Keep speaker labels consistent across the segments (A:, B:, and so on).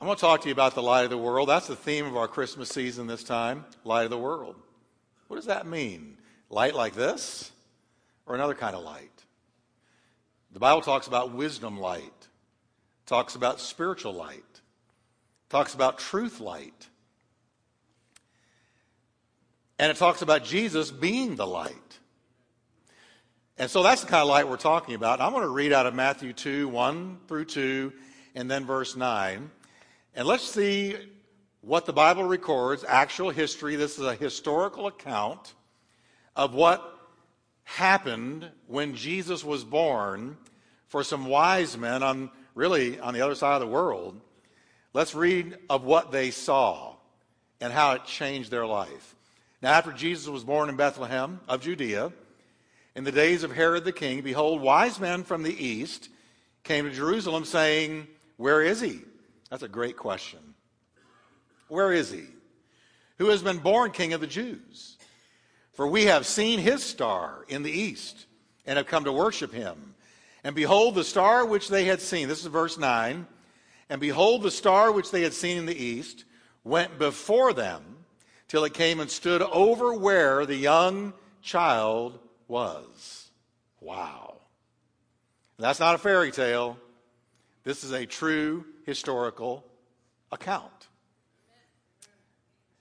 A: I'm going to talk to you about the light of the world. That's the theme of our Christmas season this time light of the world. What does that mean? Light like this or another kind of light? The Bible talks about wisdom light, talks about spiritual light, talks about truth light. And it talks about Jesus being the light. And so that's the kind of light we're talking about. I'm going to read out of Matthew 2, 1 through 2, and then verse 9. And let's see what the Bible records, actual history. This is a historical account of what happened when Jesus was born for some wise men on really on the other side of the world. Let's read of what they saw and how it changed their life. Now, after Jesus was born in Bethlehem of Judea, in the days of Herod the king, behold, wise men from the east came to Jerusalem saying, Where is he? That's a great question. Where is he? Who has been born king of the Jews? For we have seen his star in the east and have come to worship him. And behold, the star which they had seen, this is verse 9, and behold, the star which they had seen in the east went before them till it came and stood over where the young child was. Wow. That's not a fairy tale. This is a true historical account.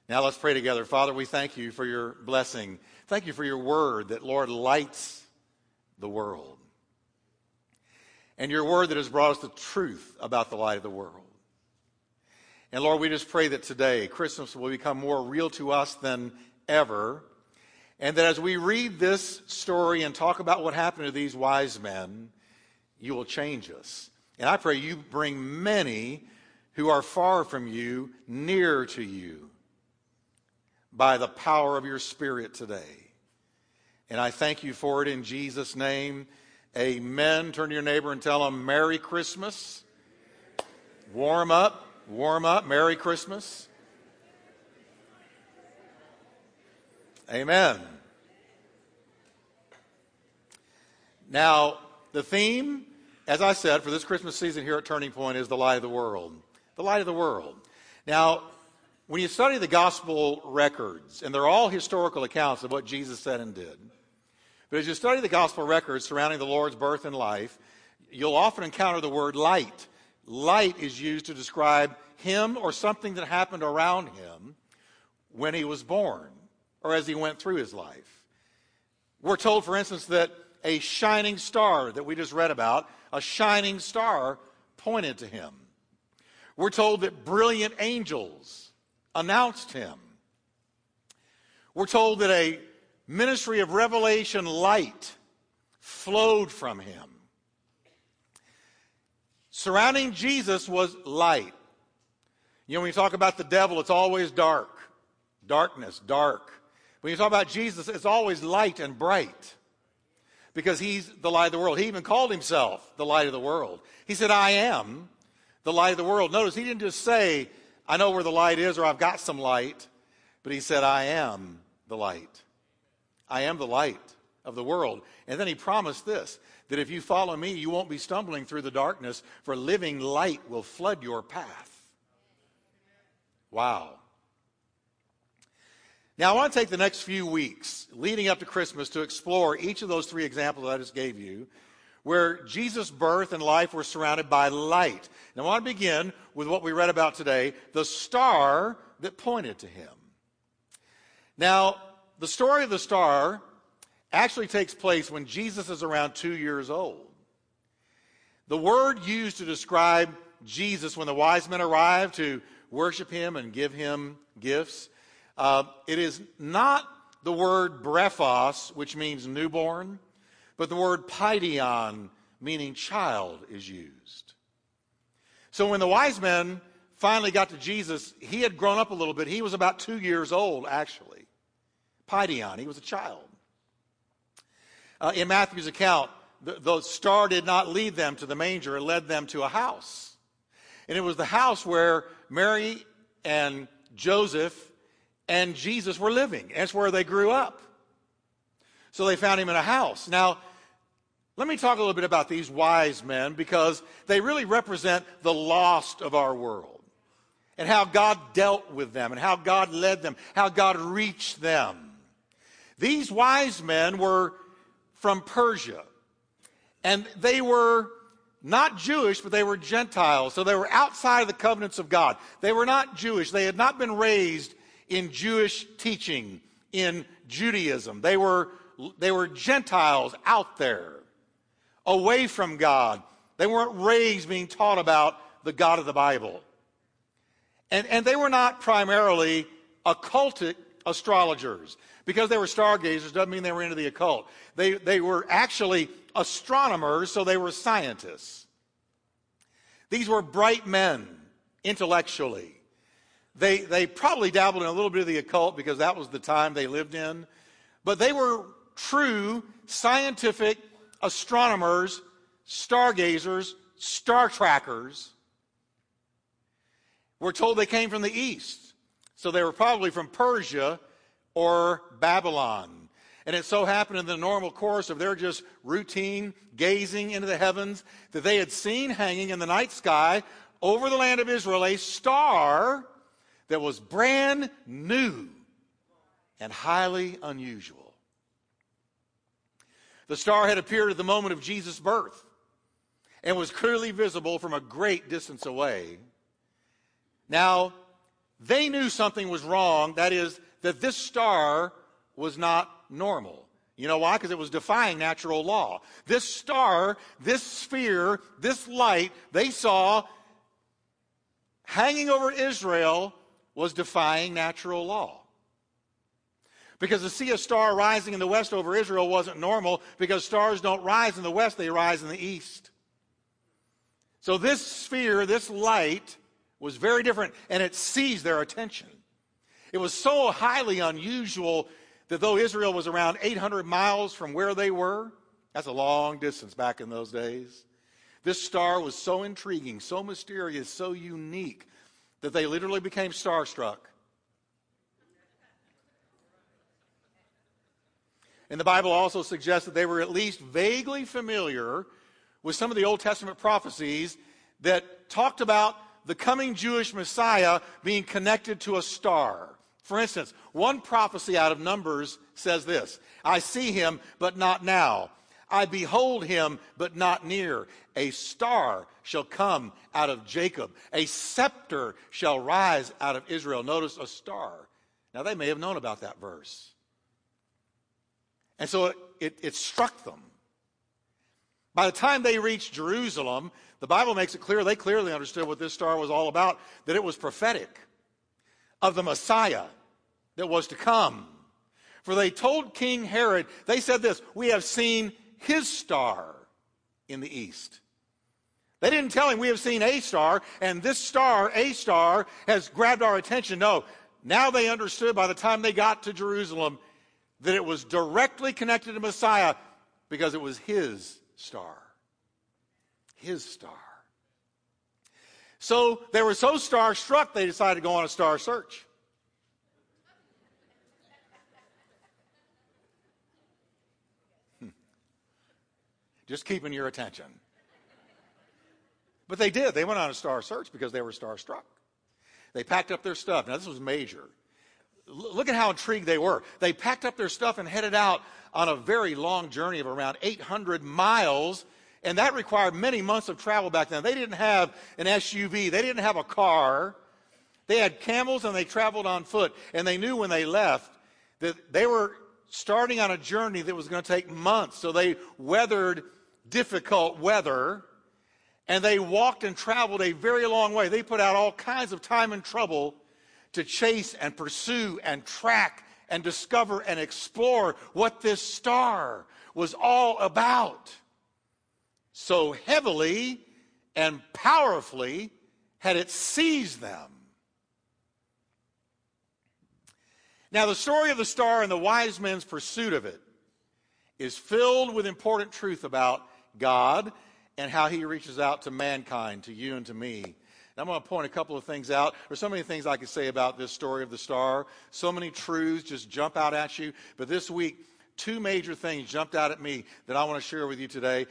A: Now let's pray together. Father, we thank you for your blessing. Thank you for your word that, Lord, lights the world. And your word that has brought us the truth about the light of the world. And Lord, we just pray that today Christmas will become more real to us than ever. And that as we read this story and talk about what happened to these wise men, you will change us. And I pray you bring many who are far from you near to you by the power of your Spirit today. And I thank you for it in Jesus' name. Amen. Turn to your neighbor and tell them Merry Christmas. Warm up. Warm up. Merry Christmas. Amen. Now, the theme, as I said, for this Christmas season here at Turning Point is the light of the world. The light of the world. Now, when you study the gospel records, and they're all historical accounts of what Jesus said and did, but as you study the gospel records surrounding the Lord's birth and life, you'll often encounter the word light light is used to describe him or something that happened around him when he was born or as he went through his life. We're told, for instance, that a shining star that we just read about, a shining star pointed to him. We're told that brilliant angels announced him. We're told that a ministry of revelation light flowed from him. Surrounding Jesus was light. You know, when you talk about the devil, it's always dark. Darkness, dark. When you talk about Jesus, it's always light and bright because he's the light of the world. He even called himself the light of the world. He said, I am the light of the world. Notice he didn't just say, I know where the light is or I've got some light, but he said, I am the light. I am the light of the world. And then he promised this that if you follow me, you won't be stumbling through the darkness, for living light will flood your path. Wow. Now, I want to take the next few weeks leading up to Christmas to explore each of those three examples I just gave you, where Jesus' birth and life were surrounded by light. And I want to begin with what we read about today the star that pointed to him. Now, the story of the star actually takes place when Jesus is around two years old. The word used to describe Jesus when the wise men arrived to worship him and give him gifts, uh, it is not the word brephos, which means newborn, but the word paidion, meaning child, is used. So when the wise men finally got to Jesus, he had grown up a little bit. He was about two years old, actually. Paidion, he was a child. Uh, in Matthew's account, the, the star did not lead them to the manger, it led them to a house. And it was the house where Mary and Joseph and Jesus were living. That's where they grew up. So they found him in a house. Now, let me talk a little bit about these wise men because they really represent the lost of our world. and how God dealt with them and how God led them, how God reached them. These wise men were from Persia, and they were not Jewish, but they were Gentiles. So they were outside of the covenants of God. They were not Jewish. They had not been raised in Jewish teaching, in Judaism. They were, they were Gentiles out there, away from God. They weren't raised being taught about the God of the Bible. And, and they were not primarily occultic astrologers. Because they were stargazers doesn't mean they were into the occult. They, they were actually astronomers, so they were scientists. These were bright men intellectually. They, they probably dabbled in a little bit of the occult because that was the time they lived in. But they were true scientific astronomers, stargazers, star trackers we're told they came from the east. So they were probably from Persia or Babylon. And it so happened in the normal course of their just routine gazing into the heavens that they had seen hanging in the night sky over the land of Israel a star that was brand new and highly unusual. The star had appeared at the moment of Jesus' birth and was clearly visible from a great distance away. Now, they knew something was wrong, that is, that this star was not normal. You know why? Because it was defying natural law. This star, this sphere, this light they saw hanging over Israel was defying natural law. Because to see a star rising in the west over Israel wasn't normal because stars don't rise in the west, they rise in the east. So this sphere, this light, was very different, and it seized their attention. It was so highly unusual that though Israel was around 800 miles from where they were, that's a long distance back in those days, this star was so intriguing, so mysterious, so unique that they literally became starstruck. And the Bible also suggests that they were at least vaguely familiar with some of the Old Testament prophecies that talked about the coming Jewish Messiah being connected to a star. For instance, one prophecy out of Numbers says this I see him, but not now. I behold him, but not near. A star shall come out of Jacob, a scepter shall rise out of Israel. Notice a star. Now, they may have known about that verse. And so it, it, it struck them. By the time they reached Jerusalem, the Bible makes it clear they clearly understood what this star was all about, that it was prophetic of the Messiah that was to come. For they told King Herod, they said this, we have seen his star in the east. They didn't tell him we have seen a star, and this star, a star, has grabbed our attention. No, now they understood by the time they got to Jerusalem that it was directly connected to Messiah because it was his star his star. So they were so star struck, they decided to go on a star search. Just keeping your attention. But they did. They went on a star search because they were starstruck. They packed up their stuff. Now, this was major. look at how intrigued they were. They packed up their stuff and headed out on a very long journey of around 800 miles and that required many months of travel back then. They didn't have an SUV, they didn't have a car. They had camels and they traveled on foot. And they knew when they left that they were starting on a journey that was going to take months. So they weathered difficult weather and they walked and traveled a very long way. They put out all kinds of time and trouble to chase and pursue and track and discover and explore what this star was all about so heavily and powerfully had it seized them. Now, the story of the star and the wise men's pursuit of it is filled with important truth about God and how he reaches out to mankind, to you and to me. And I'm going to point a couple of things out. There's so many things I could say about this story of the star. So many truths just jump out at you. But this week, two major things jumped out at me that I want to share with you today.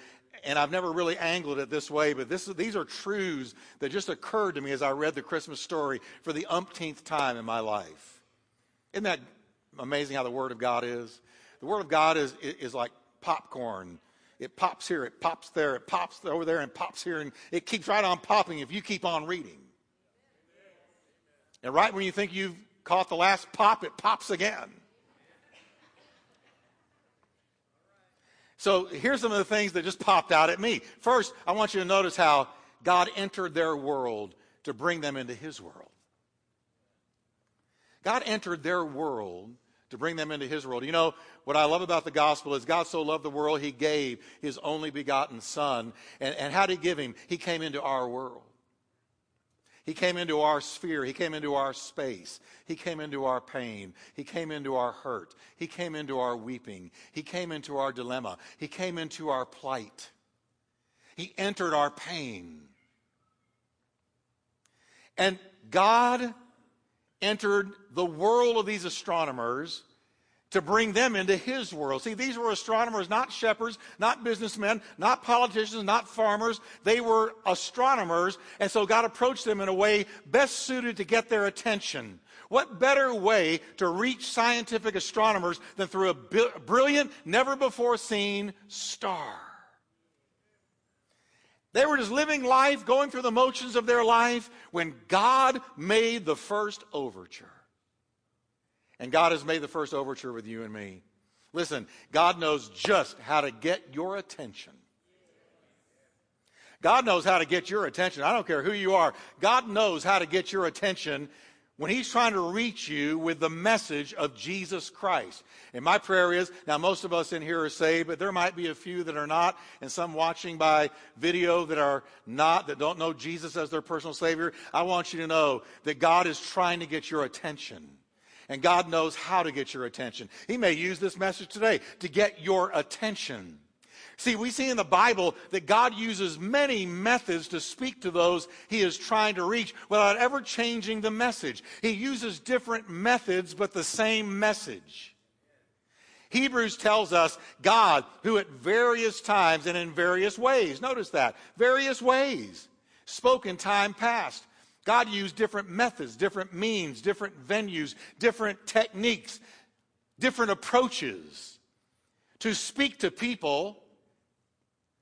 A: And I've never really angled it this way, but this, these are truths that just occurred to me as I read the Christmas story for the umpteenth time in my life. Isn't that amazing how the Word of God is? The Word of God is, is like popcorn. It pops here, it pops there, it pops over there, and pops here, and it keeps right on popping if you keep on reading. And right when you think you've caught the last pop, it pops again. So here's some of the things that just popped out at me. First, I want you to notice how God entered their world to bring them into his world. God entered their world to bring them into his world. You know, what I love about the gospel is God so loved the world, he gave his only begotten son. And, and how did he give him? He came into our world. He came into our sphere. He came into our space. He came into our pain. He came into our hurt. He came into our weeping. He came into our dilemma. He came into our plight. He entered our pain. And God entered the world of these astronomers to bring them into his world. See, these were astronomers, not shepherds, not businessmen, not politicians, not farmers. They were astronomers, and so God approached them in a way best suited to get their attention. What better way to reach scientific astronomers than through a brilliant, never before seen star? They were just living life, going through the motions of their life when God made the first overture. And God has made the first overture with you and me. Listen, God knows just how to get your attention. God knows how to get your attention. I don't care who you are. God knows how to get your attention when He's trying to reach you with the message of Jesus Christ. And my prayer is now, most of us in here are saved, but there might be a few that are not, and some watching by video that are not, that don't know Jesus as their personal Savior. I want you to know that God is trying to get your attention and God knows how to get your attention. He may use this message today to get your attention. See, we see in the Bible that God uses many methods to speak to those he is trying to reach without ever changing the message. He uses different methods, but the same message. Hebrews tells us God, who at various times and in various ways, notice that, various ways, spoke in time past God used different methods, different means, different venues, different techniques, different approaches to speak to people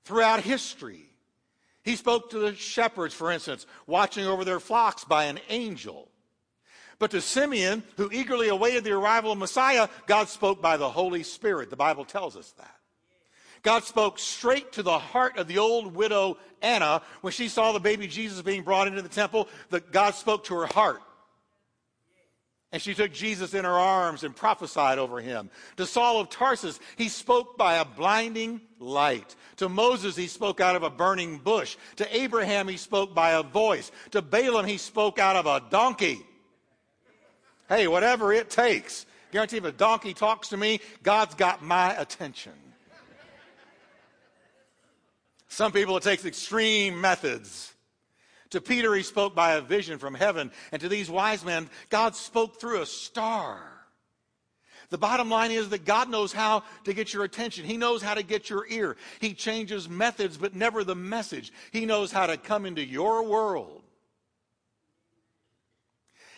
A: throughout history. He spoke to the shepherds, for instance, watching over their flocks by an angel. But to Simeon, who eagerly awaited the arrival of Messiah, God spoke by the Holy Spirit. The Bible tells us that. God spoke straight to the heart of the old widow Anna when she saw the baby Jesus being brought into the temple. That God spoke to her heart. And she took Jesus in her arms and prophesied over him. To Saul of Tarsus, he spoke by a blinding light. To Moses, he spoke out of a burning bush. To Abraham, he spoke by a voice. To Balaam, he spoke out of a donkey. Hey, whatever it takes. Guarantee if a donkey talks to me, God's got my attention. Some people, it takes extreme methods. To Peter, he spoke by a vision from heaven. And to these wise men, God spoke through a star. The bottom line is that God knows how to get your attention. He knows how to get your ear. He changes methods, but never the message. He knows how to come into your world,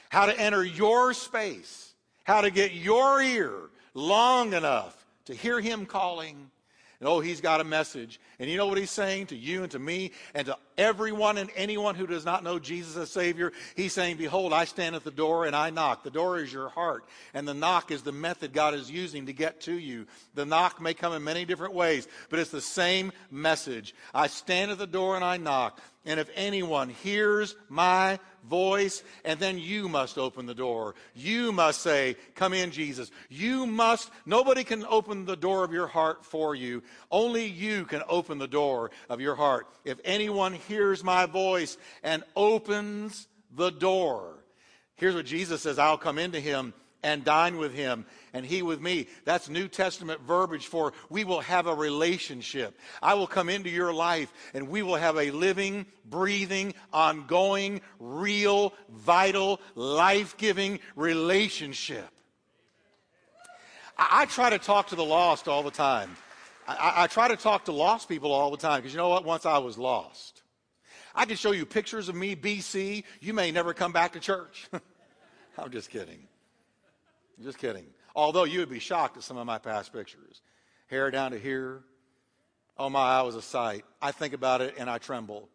A: how to enter your space, how to get your ear long enough to hear Him calling and oh, he's got a message. And you know what he's saying to you and to me and to everyone and anyone who does not know Jesus as Savior? He's saying, Behold, I stand at the door and I knock. The door is your heart. And the knock is the method God is using to get to you. The knock may come in many different ways, but it's the same message. I stand at the door and I knock. And if anyone hears my voice, and then you must open the door. You must say, Come in, Jesus. You must, nobody can open the door of your heart for you. Only you can open the door of your heart. If anyone hears my voice and opens the door, here's what Jesus says I'll come into him and dine with him and he with me. That's New Testament verbiage for we will have a relationship. I will come into your life and we will have a living, breathing, ongoing, real, vital, life giving relationship. I, I try to talk to the lost all the time. I, I try to talk to lost people all the time because you know what? Once I was lost. I can show you pictures of me, BC. You may never come back to church. I'm just kidding. Just kidding. Although you would be shocked at some of my past pictures. Hair down to here. Oh my, I was a sight. I think about it and I tremble.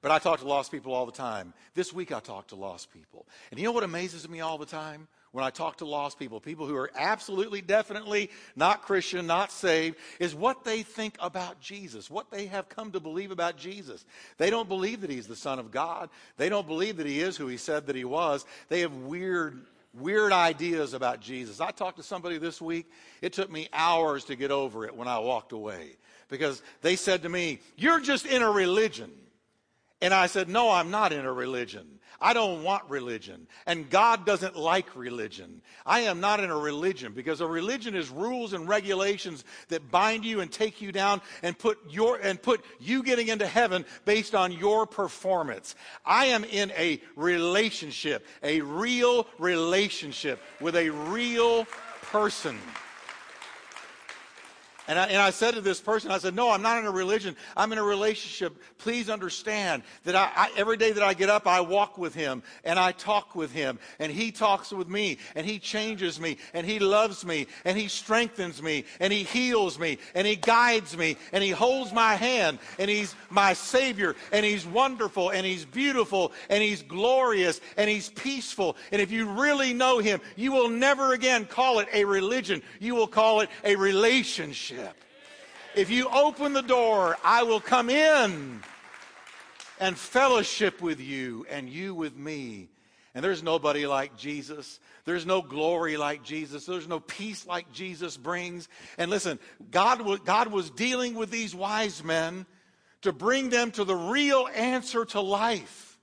A: But I talk to lost people all the time. This week I talk to lost people. And you know what amazes me all the time? When I talk to lost people, people who are absolutely, definitely not Christian, not saved, is what they think about Jesus, what they have come to believe about Jesus. They don't believe that He's the Son of God. They don't believe that He is who He said that He was. They have weird weird ideas about Jesus. I talked to somebody this week. It took me hours to get over it when I walked away because they said to me, You're just in a religion. And I said, No, I'm not in a religion. I don't want religion. And God doesn't like religion. I am not in a religion because a religion is rules and regulations that bind you and take you down and put your and put you getting into heaven based on your performance. I am in a relationship, a real relationship with a real person. And I, and I said to this person, I said, No, I'm not in a religion. I'm in a relationship. Please understand that I, I, every day that I get up, I walk with him and I talk with him. And he talks with me and he changes me and he loves me and he strengthens me and he heals me and he guides me and he holds my hand and he's my Savior and he's wonderful and he's beautiful and he's glorious and he's peaceful. And if you really know him, you will never again call it a religion. You will call it a relationship If you open the door, I will come in and fellowship with you and you with me. And there's nobody like Jesus. There's no glory like Jesus. There's no peace like Jesus brings. And listen, God was, God was dealing with these wise men to bring them to the real answer to life.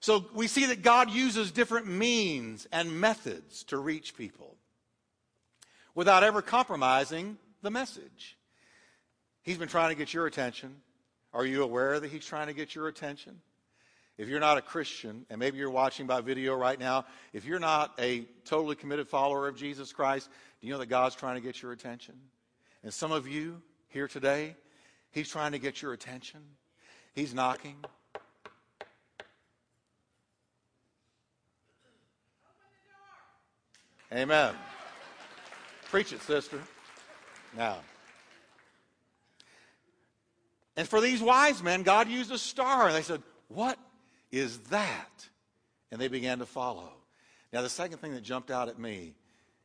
A: So we see that God uses different means and methods to reach people without ever compromising the message. He's been trying to get your attention. Are you aware that he's trying to get your attention? If you're not a Christian, and maybe you're watching by video right now, if you're not a totally committed follower of Jesus Christ, do you know that God's trying to get your attention? And some of you here today, he's trying to get your attention. He's knocking. Amen. Preach it, sister. Now. And for these wise men, God used a star. And they said, What is that? And they began to follow. Now, the second thing that jumped out at me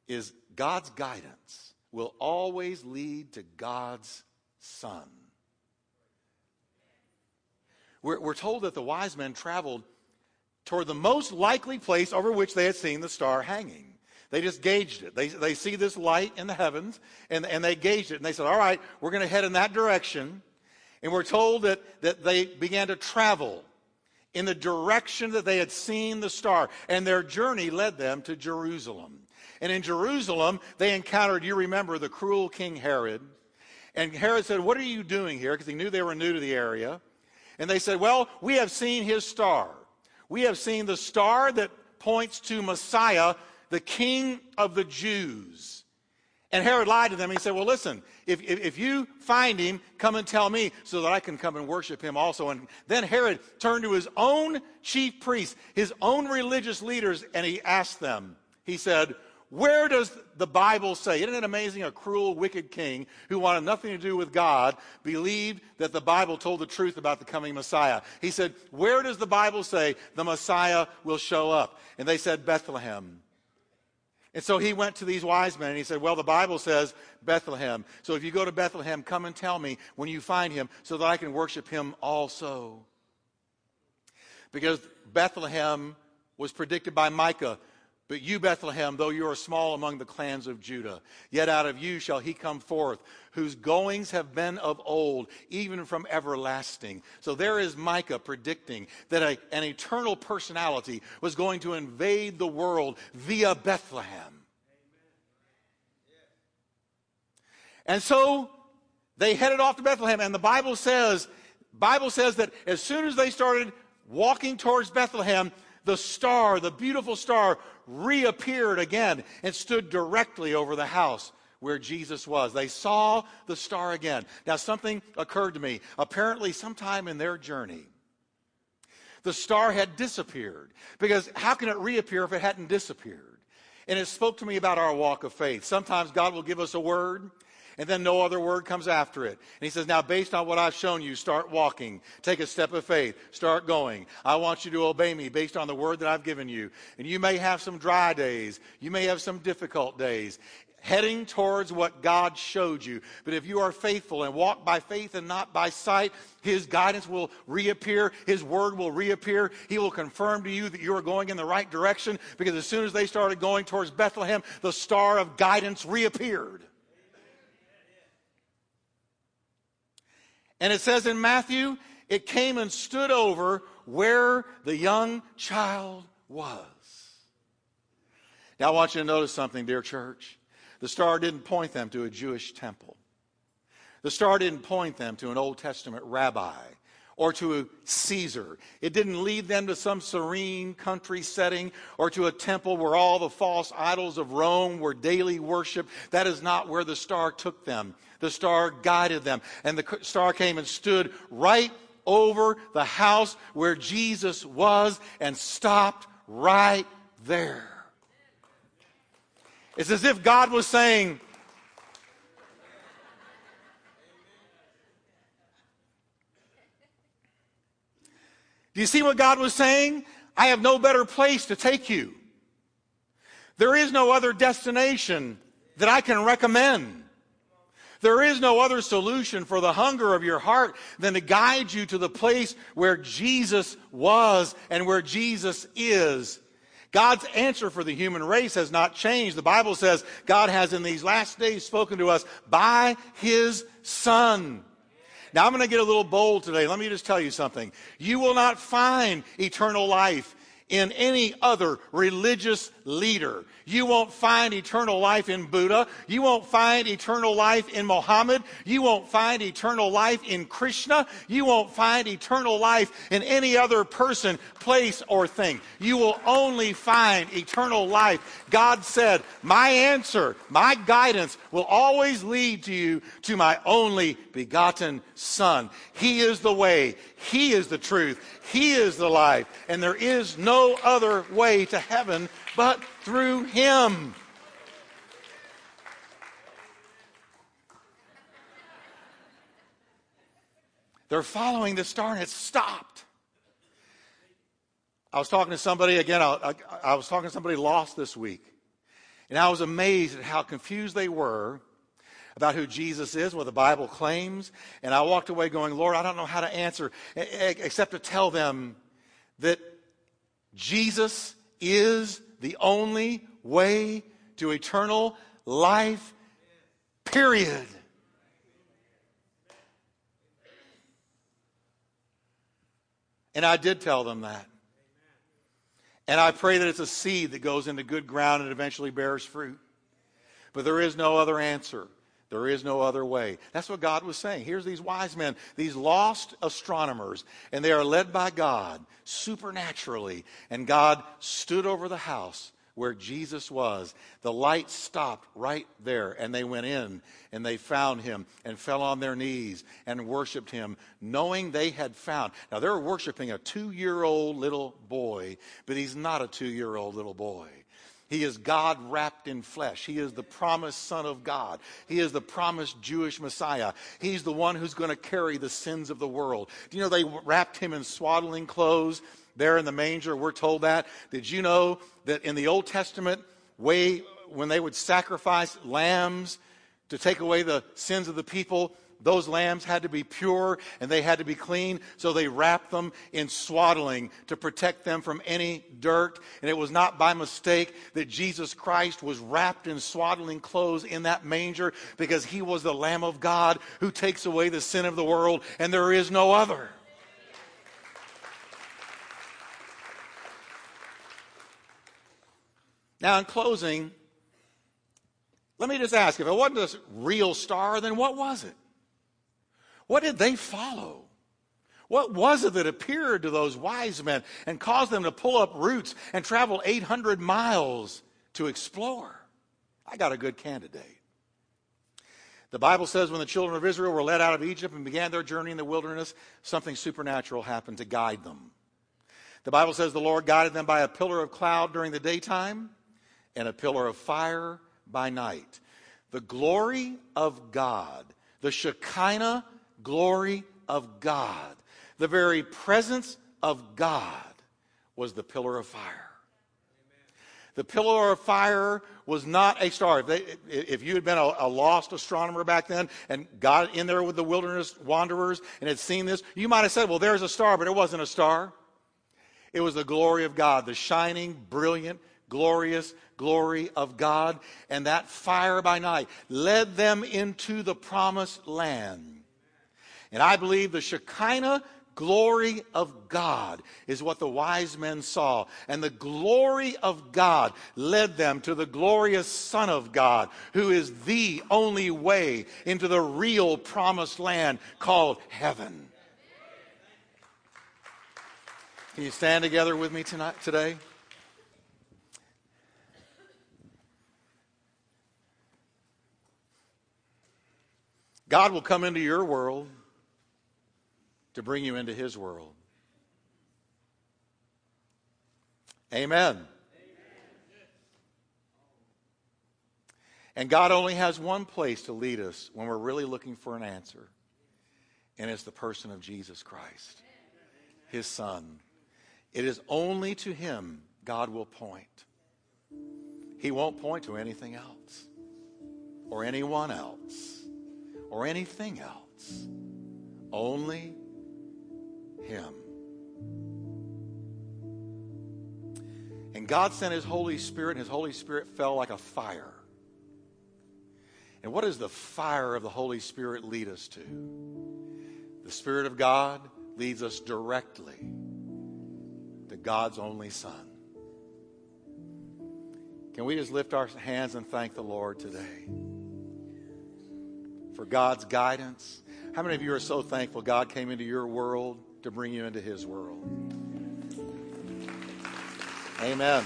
A: is God's guidance will always lead to God's Son. We're, we're told that the wise men traveled toward the most likely place over which they had seen the star hanging. They just gauged it. They, they see this light in the heavens, and, and they gauged it. And they said, All right, we're going to head in that direction. And we're told that, that they began to travel in the direction that they had seen the star. And their journey led them to Jerusalem. And in Jerusalem, they encountered, you remember, the cruel King Herod. And Herod said, What are you doing here? Because he knew they were new to the area. And they said, Well, we have seen his star. We have seen the star that points to Messiah the king of the Jews. And Herod lied to them. He said, Well, listen, if, if, if, you find him, come and tell me so that I can come and worship him also. And then Herod turned to his own chief priests, his own religious leaders, and he asked them, He said, Where does the Bible say? Isn't it amazing? A cruel, wicked king who wanted nothing to do with God believed that the Bible told the truth about the coming Messiah. He said, Where does the Bible say the Messiah will show up? And they said, Bethlehem. And so he went to these wise men and he said, Well, the Bible says Bethlehem. So if you go to Bethlehem, come and tell me when you find him so that I can worship him also. Because Bethlehem was predicted by Micah but you, Bethlehem, though you are small among the clans of Judah, yet out of you shall he come forth, whose goings have been of old, even from everlasting. So there is Micah predicting that a, an eternal personality was going to invade the world via Bethlehem. And so they headed off to Bethlehem, and the Bible says, Bible says that as soon as they started walking towards Bethlehem, the star, the beautiful star, reappeared again and stood directly over the house where Jesus was. They saw the star again. Now, something occurred to me. Apparently, sometime in their journey, the star had disappeared. Because how can it reappear if it hadn't disappeared? And it spoke to me about our walk of faith. Sometimes God will give us a word, and then no other word comes after it. And he says, Now, based on what I've shown you, start walking. Take a step of faith. Start going. I want you to obey me based on the word that I've given you. And you may have some dry days. You may have some difficult days heading towards what God showed you. But if you are faithful and walk by faith and not by sight, His guidance will reappear. His word will reappear. He will confirm to you that you are going in the right direction because as soon as they started going towards Bethlehem, the star of guidance reappeared. And it says in Matthew, it came and stood over where the young child was. Now, I want you to notice something, dear church. The star didn't point them to a Jewish temple. The star didn't point them to an Old Testament rabbi or to Caesar. It didn't lead them to some serene country setting or to a temple where all the false idols of Rome were daily worship. That is not where the star took them. The star guided them. And the star came and stood right over the house where Jesus was and stopped right there. It's as if God was saying, Do you see what God was saying? I have no better place to take you. There is no other destination that I can recommend. There is no other solution for the hunger of your heart than to guide you to the place where Jesus was and where Jesus is God's answer for the human race has not changed. The Bible says God has in these last days spoken to us by his Son. Now I'm going to get a little bold today. Let me just tell you something. You will not find eternal life in any other religious leader. You won't find eternal life in Buddha. You won't find eternal life in Mohammed. You won't find eternal life in Krishna. You won't find eternal life in any other person, place, or thing. You will only find eternal life. God said, My answer, my guidance will always lead to you to my only begotten Son. He is the way. He is the truth. He is the life. And there is no other way to heaven but through him. They're following the star and it stopped. I was talking to somebody, again, I, I, I, was talking to somebody lost this week. And I was amazed at how confused they were about who Jesus is, what the Bible claims. And I walked away going, Lord, I don't know how to answer except to tell them that Jesus is the only way to eternal life, period. And I did tell them that. And I pray that it's a seed that goes into good ground and eventually bears fruit. But there is no other answer. There is no other way. That's what God was saying. Here's these wise men, these lost astronomers, and they are led by God supernaturally. And God stood over the house where Jesus was. The light stopped right there, and they went in and they found him and fell on their knees and worshiped him, knowing they had found. Now, they're worshiping a two year old little boy, but he's not a two year old little boy. He is God wrapped in flesh. He is the promised Son of God. He is the promised Jewish Messiah. He's the one who's going to carry the sins of the world. Do you know they wrapped him in swaddling clothes there in the manger? We're told that. Did you know that in the Old Testament, way when they would sacrifice lambs to take away the sins of the people, those lambs had to be pure and they had to be clean, so they wrapped them in swaddling to protect them from any dirt. And it was not by mistake that Jesus Christ was wrapped in swaddling clothes in that manger because he was the Lamb of God who takes away the sin of the world, and there is no other. Now, in closing, let me just ask if it wasn't a real star, then what was it? What did they follow? What was it that appeared to those wise men and caused them to pull up roots and travel 800 miles to explore? I got a good candidate. The Bible says when the children of Israel were led out of Egypt and began their journey in the wilderness, something supernatural happened to guide them. The Bible says the Lord guided them by a pillar of cloud during the daytime and a pillar of fire by night. The glory of God, the Shekinah glory of God, the very presence of God was the pillar of fire. The pillar of fire was not a star. If, they, if you had been a, a, lost astronomer back then and got in there with the wilderness wanderers and had seen this, you might have said, well, there's a star, but it wasn't a star. It was the glory of God, the shining, brilliant, glorious glory of God. And that fire by night led them into the promised land. And I believe the Shekinah glory of God is what the wise men saw. And the glory of God led them to the glorious Son of God, who is the only way into the real promised land called heaven. Can you stand together with me tonight, today? God will come into your world to bring you into his world. Amen. And God only has one place to lead us when we're really looking for an answer, and it's the person of Jesus Christ, his Son. It is only to him God will point. He won't point to anything else, or anyone else, or anything else. Only him. And God sent His Holy Spirit, and His Holy Spirit fell like a fire. And what does the fire of the Holy Spirit lead us to? The Spirit of God leads us directly to God's only Son. Can we just lift our hands and thank the Lord today for God's guidance? How many of you are so thankful God came into your world to bring you into His world. Amen.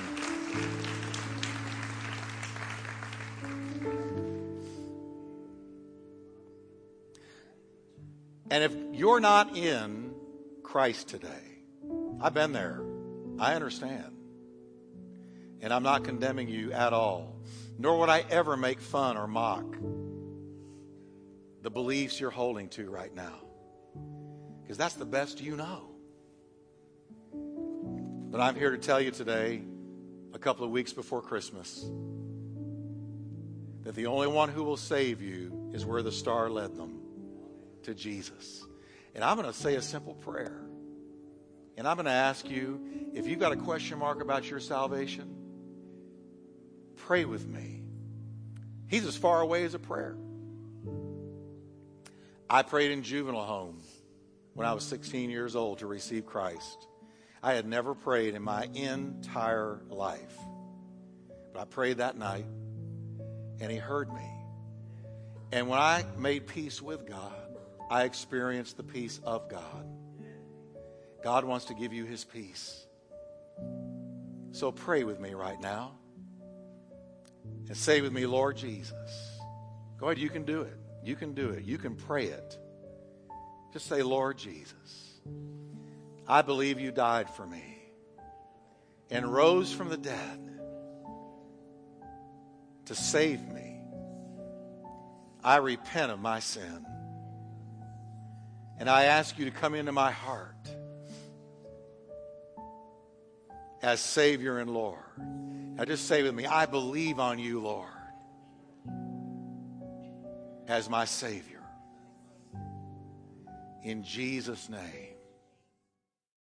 A: And if you're not in Christ today, I've been there. I understand. And I'm not condemning you at all. Nor would I ever make fun or mock the beliefs you're holding to right now because that's the best you know. But I'm here to tell you today, a couple of weeks before Christmas, that the only one who will save you is where the star led them to Jesus. And I'm going to say a simple prayer. And I'm going to ask you if you've got a question mark about your salvation, pray with me. He's as far away as a prayer. I prayed in juvenile home when I was 16 years old to receive Christ. I had never prayed in my entire life. But I prayed that night, and He heard me. And when I made peace with God, I experienced the peace of God. God wants to give you His peace. So pray with me right now. And say with me, Lord Jesus. Go ahead, you can do it. You can do it. You can pray it. Say, Lord Jesus, I believe you died for me and rose from the dead to save me. I repent of my sin. And I ask you to come into my heart as Savior and Lord. Now just say with me, I believe on you, Lord, as my Savior in Jesus' name.